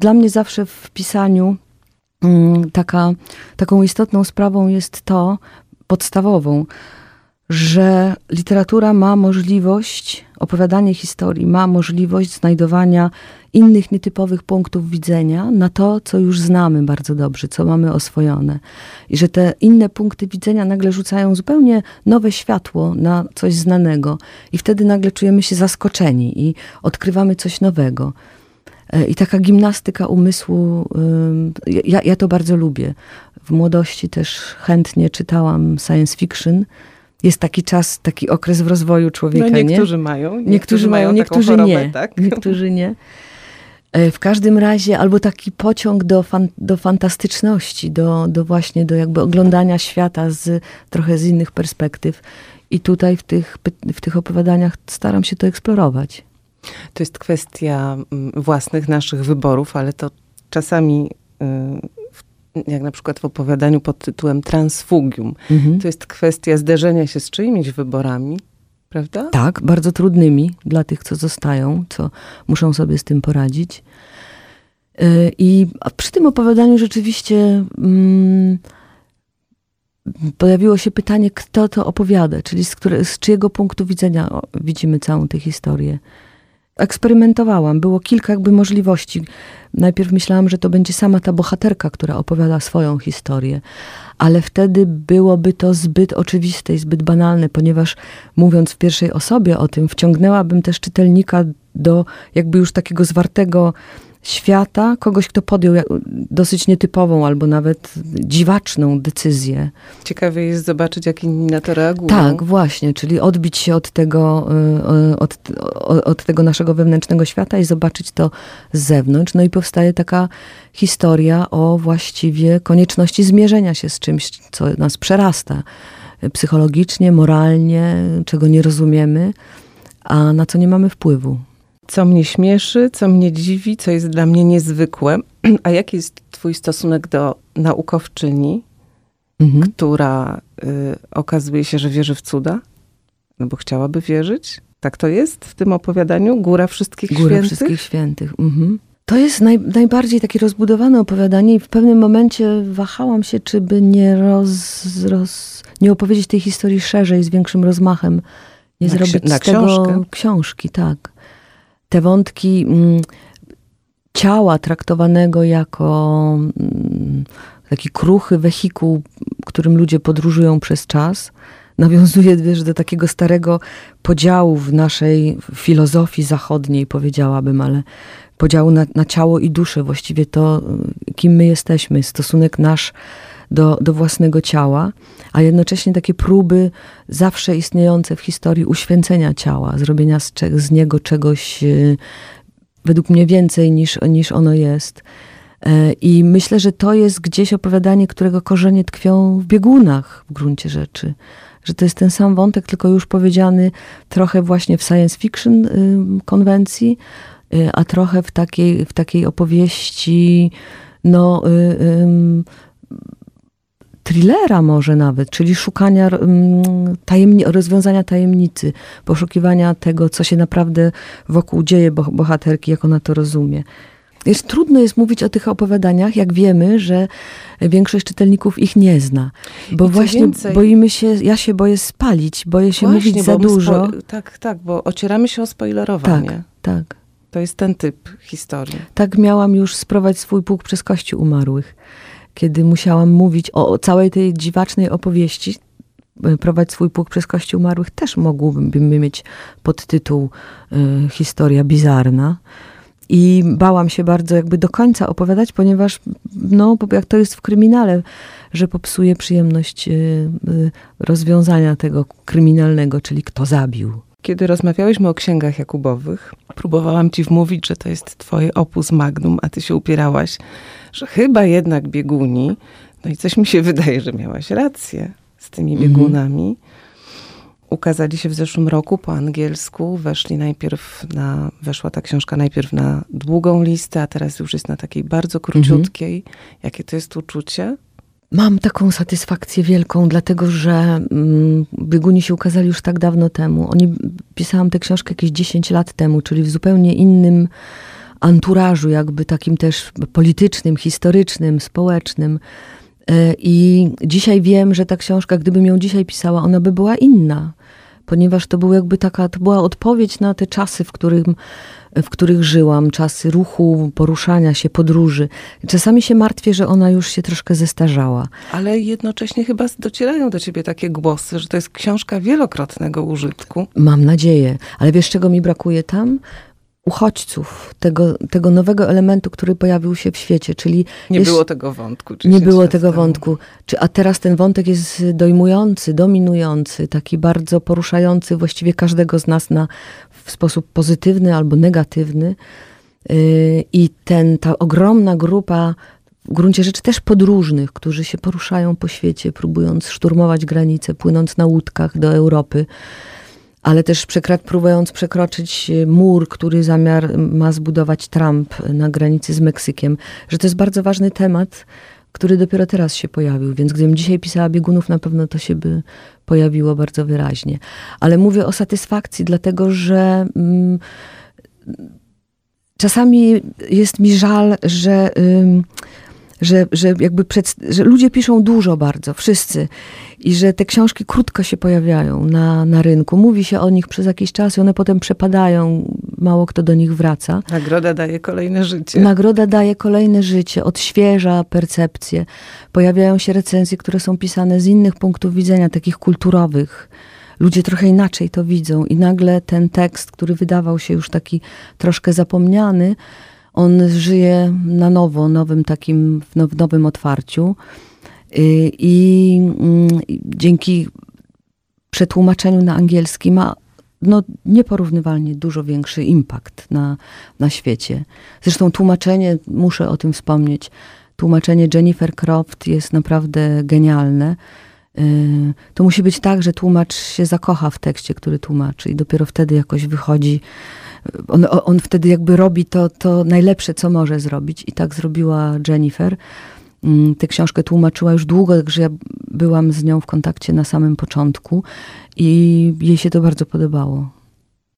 Dla mnie zawsze w pisaniu mm, taka, taką istotną sprawą jest to, podstawową, że literatura ma możliwość, opowiadanie historii ma możliwość znajdowania innych nietypowych punktów widzenia na to, co już znamy bardzo dobrze, co mamy oswojone. I że te inne punkty widzenia nagle rzucają zupełnie nowe światło na coś znanego. I wtedy nagle czujemy się zaskoczeni i odkrywamy coś nowego. E, I taka gimnastyka umysłu, ja, ja to bardzo lubię. W młodości też chętnie czytałam science fiction. Jest taki czas, taki okres w rozwoju człowieka. No, niektórzy nie? mają. Niektórzy, niektórzy mają, niektórzy chorobę, nie. Tak? Niektórzy nie. E, w każdym razie, albo taki pociąg do, fan, do fantastyczności, do, do właśnie do jakby oglądania świata z trochę z innych perspektyw. I tutaj w tych, w tych opowiadaniach staram się to eksplorować. To jest kwestia mm, własnych naszych wyborów, ale to czasami, y, jak na przykład w opowiadaniu pod tytułem Transfugium, mhm. to jest kwestia zderzenia się z czyimiś wyborami, prawda? Tak, bardzo trudnymi dla tych, co zostają, co muszą sobie z tym poradzić. Y, I przy tym opowiadaniu rzeczywiście mm, pojawiło się pytanie, kto to opowiada, czyli z, które, z czyjego punktu widzenia widzimy całą tę historię eksperymentowałam. Było kilka jakby możliwości. Najpierw myślałam, że to będzie sama ta bohaterka, która opowiada swoją historię, ale wtedy byłoby to zbyt oczywiste i zbyt banalne, ponieważ mówiąc w pierwszej osobie o tym, wciągnęłabym też czytelnika do jakby już takiego zwartego świata, kogoś, kto podjął dosyć nietypową albo nawet dziwaczną decyzję. Ciekawie jest zobaczyć, jak inni na to reagują. Tak, właśnie, czyli odbić się od tego, y, od, od tego naszego wewnętrznego świata i zobaczyć to z zewnątrz. No i powstaje taka historia o właściwie konieczności zmierzenia się z czymś, co nas przerasta psychologicznie, moralnie, czego nie rozumiemy, a na co nie mamy wpływu co mnie śmieszy, co mnie dziwi, co jest dla mnie niezwykłe. A jaki jest twój stosunek do naukowczyni, mhm. która y, okazuje się, że wierzy w cuda? No bo chciałaby wierzyć. Tak to jest w tym opowiadaniu? Góra Wszystkich Góra Świętych? Góra Wszystkich Świętych. Mhm. To jest naj, najbardziej takie rozbudowane opowiadanie i w pewnym momencie wahałam się, czy by nie, roz, roz, nie opowiedzieć tej historii szerzej, z większym rozmachem. Nie na zrobić na z książkę. tego książki, tak te wątki mm, ciała traktowanego jako mm, taki kruchy wehikuł, którym ludzie podróżują przez czas, nawiązuje wiesz, do takiego starego podziału w naszej filozofii zachodniej, powiedziałabym, ale podziału na, na ciało i duszę, właściwie to, kim my jesteśmy, stosunek nasz do, do własnego ciała, a jednocześnie takie próby zawsze istniejące w historii uświęcenia ciała, zrobienia z, z niego czegoś e, według mnie więcej niż, niż ono jest. E, I myślę, że to jest gdzieś opowiadanie, którego korzenie tkwią w biegunach w gruncie rzeczy. Że to jest ten sam wątek, tylko już powiedziany trochę właśnie w science fiction y, konwencji, y, a trochę w takiej, w takiej opowieści, no, y, thrillera może nawet, czyli szukania mm, tajemni rozwiązania tajemnicy, poszukiwania tego, co się naprawdę wokół dzieje bohaterki, jak ona to rozumie. Jest, trudno jest mówić o tych opowiadaniach, jak wiemy, że większość czytelników ich nie zna. Bo właśnie więcej, boimy się, ja się boję spalić, boję się właśnie, mówić za dużo. tak, tak, bo ocieramy się o spoilerowanie. Tak, tak. To jest ten typ historii. Tak miałam już sprowadzić swój pług przez kości umarłych kiedy musiałam mówić o całej tej dziwacznej opowieści, e, prowadzić swój pług przez kości umarłych, też mogłbym mieć podtytuł y, Historia bizarna. I bałam się bardzo jakby do końca opowiadać, ponieważ no, jak to jest w kryminale, że popsuje przyjemność y, y, rozwiązania tego kryminalnego, czyli kto zabił. Kiedy rozmawiałyśmy o księgach Jakubowych, próbowałam ci wmówić, że to jest twoje opus magnum, a ty się upierałaś, że chyba jednak bieguni, no i coś mi się wydaje, że miałaś rację z tymi mhm. biegunami. Ukazali się w zeszłym roku po angielsku, weszli najpierw na, weszła ta książka najpierw na długą listę, a teraz już jest na takiej bardzo króciutkiej. Mhm. Jakie to jest uczucie? Mam taką satysfakcję wielką, dlatego że mm, Bieguni się ukazali już tak dawno temu. Oni pisałam tę książkę jakieś 10 lat temu, czyli w zupełnie innym anturażu, jakby takim też politycznym, historycznym, społecznym. E, I dzisiaj wiem, że ta książka, gdybym ją dzisiaj pisała, ona by była inna, ponieważ to był jakby taka, to była odpowiedź na te czasy, w którym w których żyłam, czasy ruchu, poruszania się, podróży. Czasami się martwię, że ona już się troszkę zestarzała. Ale jednocześnie chyba docierają do ciebie takie głosy, że to jest książka wielokrotnego użytku. Mam nadzieję. Ale wiesz, czego mi brakuje tam? Uchodźców, tego, tego nowego elementu, który pojawił się w świecie, czyli... Nie było tego wątku. Nie było tego temu. wątku. Czy, a teraz ten wątek jest dojmujący, dominujący, taki bardzo poruszający właściwie każdego z nas na, w sposób pozytywny albo negatywny. Yy, I ten, ta ogromna grupa w gruncie rzeczy też podróżnych, którzy się poruszają po świecie, próbując szturmować granice, płynąc na łódkach do Europy, ale też przekra- próbując przekroczyć e, mur, który zamiar ma zbudować Trump na granicy z Meksykiem, że to jest bardzo ważny temat, który dopiero teraz się pojawił, więc gdybym dzisiaj pisała biegunów, na pewno to się by pojawiło bardzo wyraźnie. Ale mówię o satysfakcji, dlatego że mm, czasami jest mi żal, że że, że jakby przed, że ludzie piszą dużo bardzo, wszyscy. I że te książki krótko się pojawiają na, na rynku. Mówi się o nich przez jakiś czas i one potem przepadają. Mało kto do nich wraca. Nagroda daje kolejne życie. Nagroda daje kolejne życie, odświeża percepcję. Pojawiają się recenzje, które są pisane z innych punktów widzenia, takich kulturowych ludzie trochę inaczej to widzą i nagle ten tekst, który wydawał się już taki troszkę zapomniany, on żyje na nowo, nowym takim, w nowym otwarciu. Y, I mm, dzięki przetłumaczeniu na angielski ma no, nieporównywalnie dużo większy impact na, na świecie. Zresztą tłumaczenie, muszę o tym wspomnieć, tłumaczenie Jennifer Croft jest naprawdę genialne. Y, to musi być tak, że tłumacz się zakocha w tekście, który tłumaczy i dopiero wtedy jakoś wychodzi on, on wtedy jakby robi to, to najlepsze, co może zrobić. I tak zrobiła Jennifer. Mm, tę książkę tłumaczyła już długo, także ja byłam z nią w kontakcie na samym początku i jej się to bardzo podobało.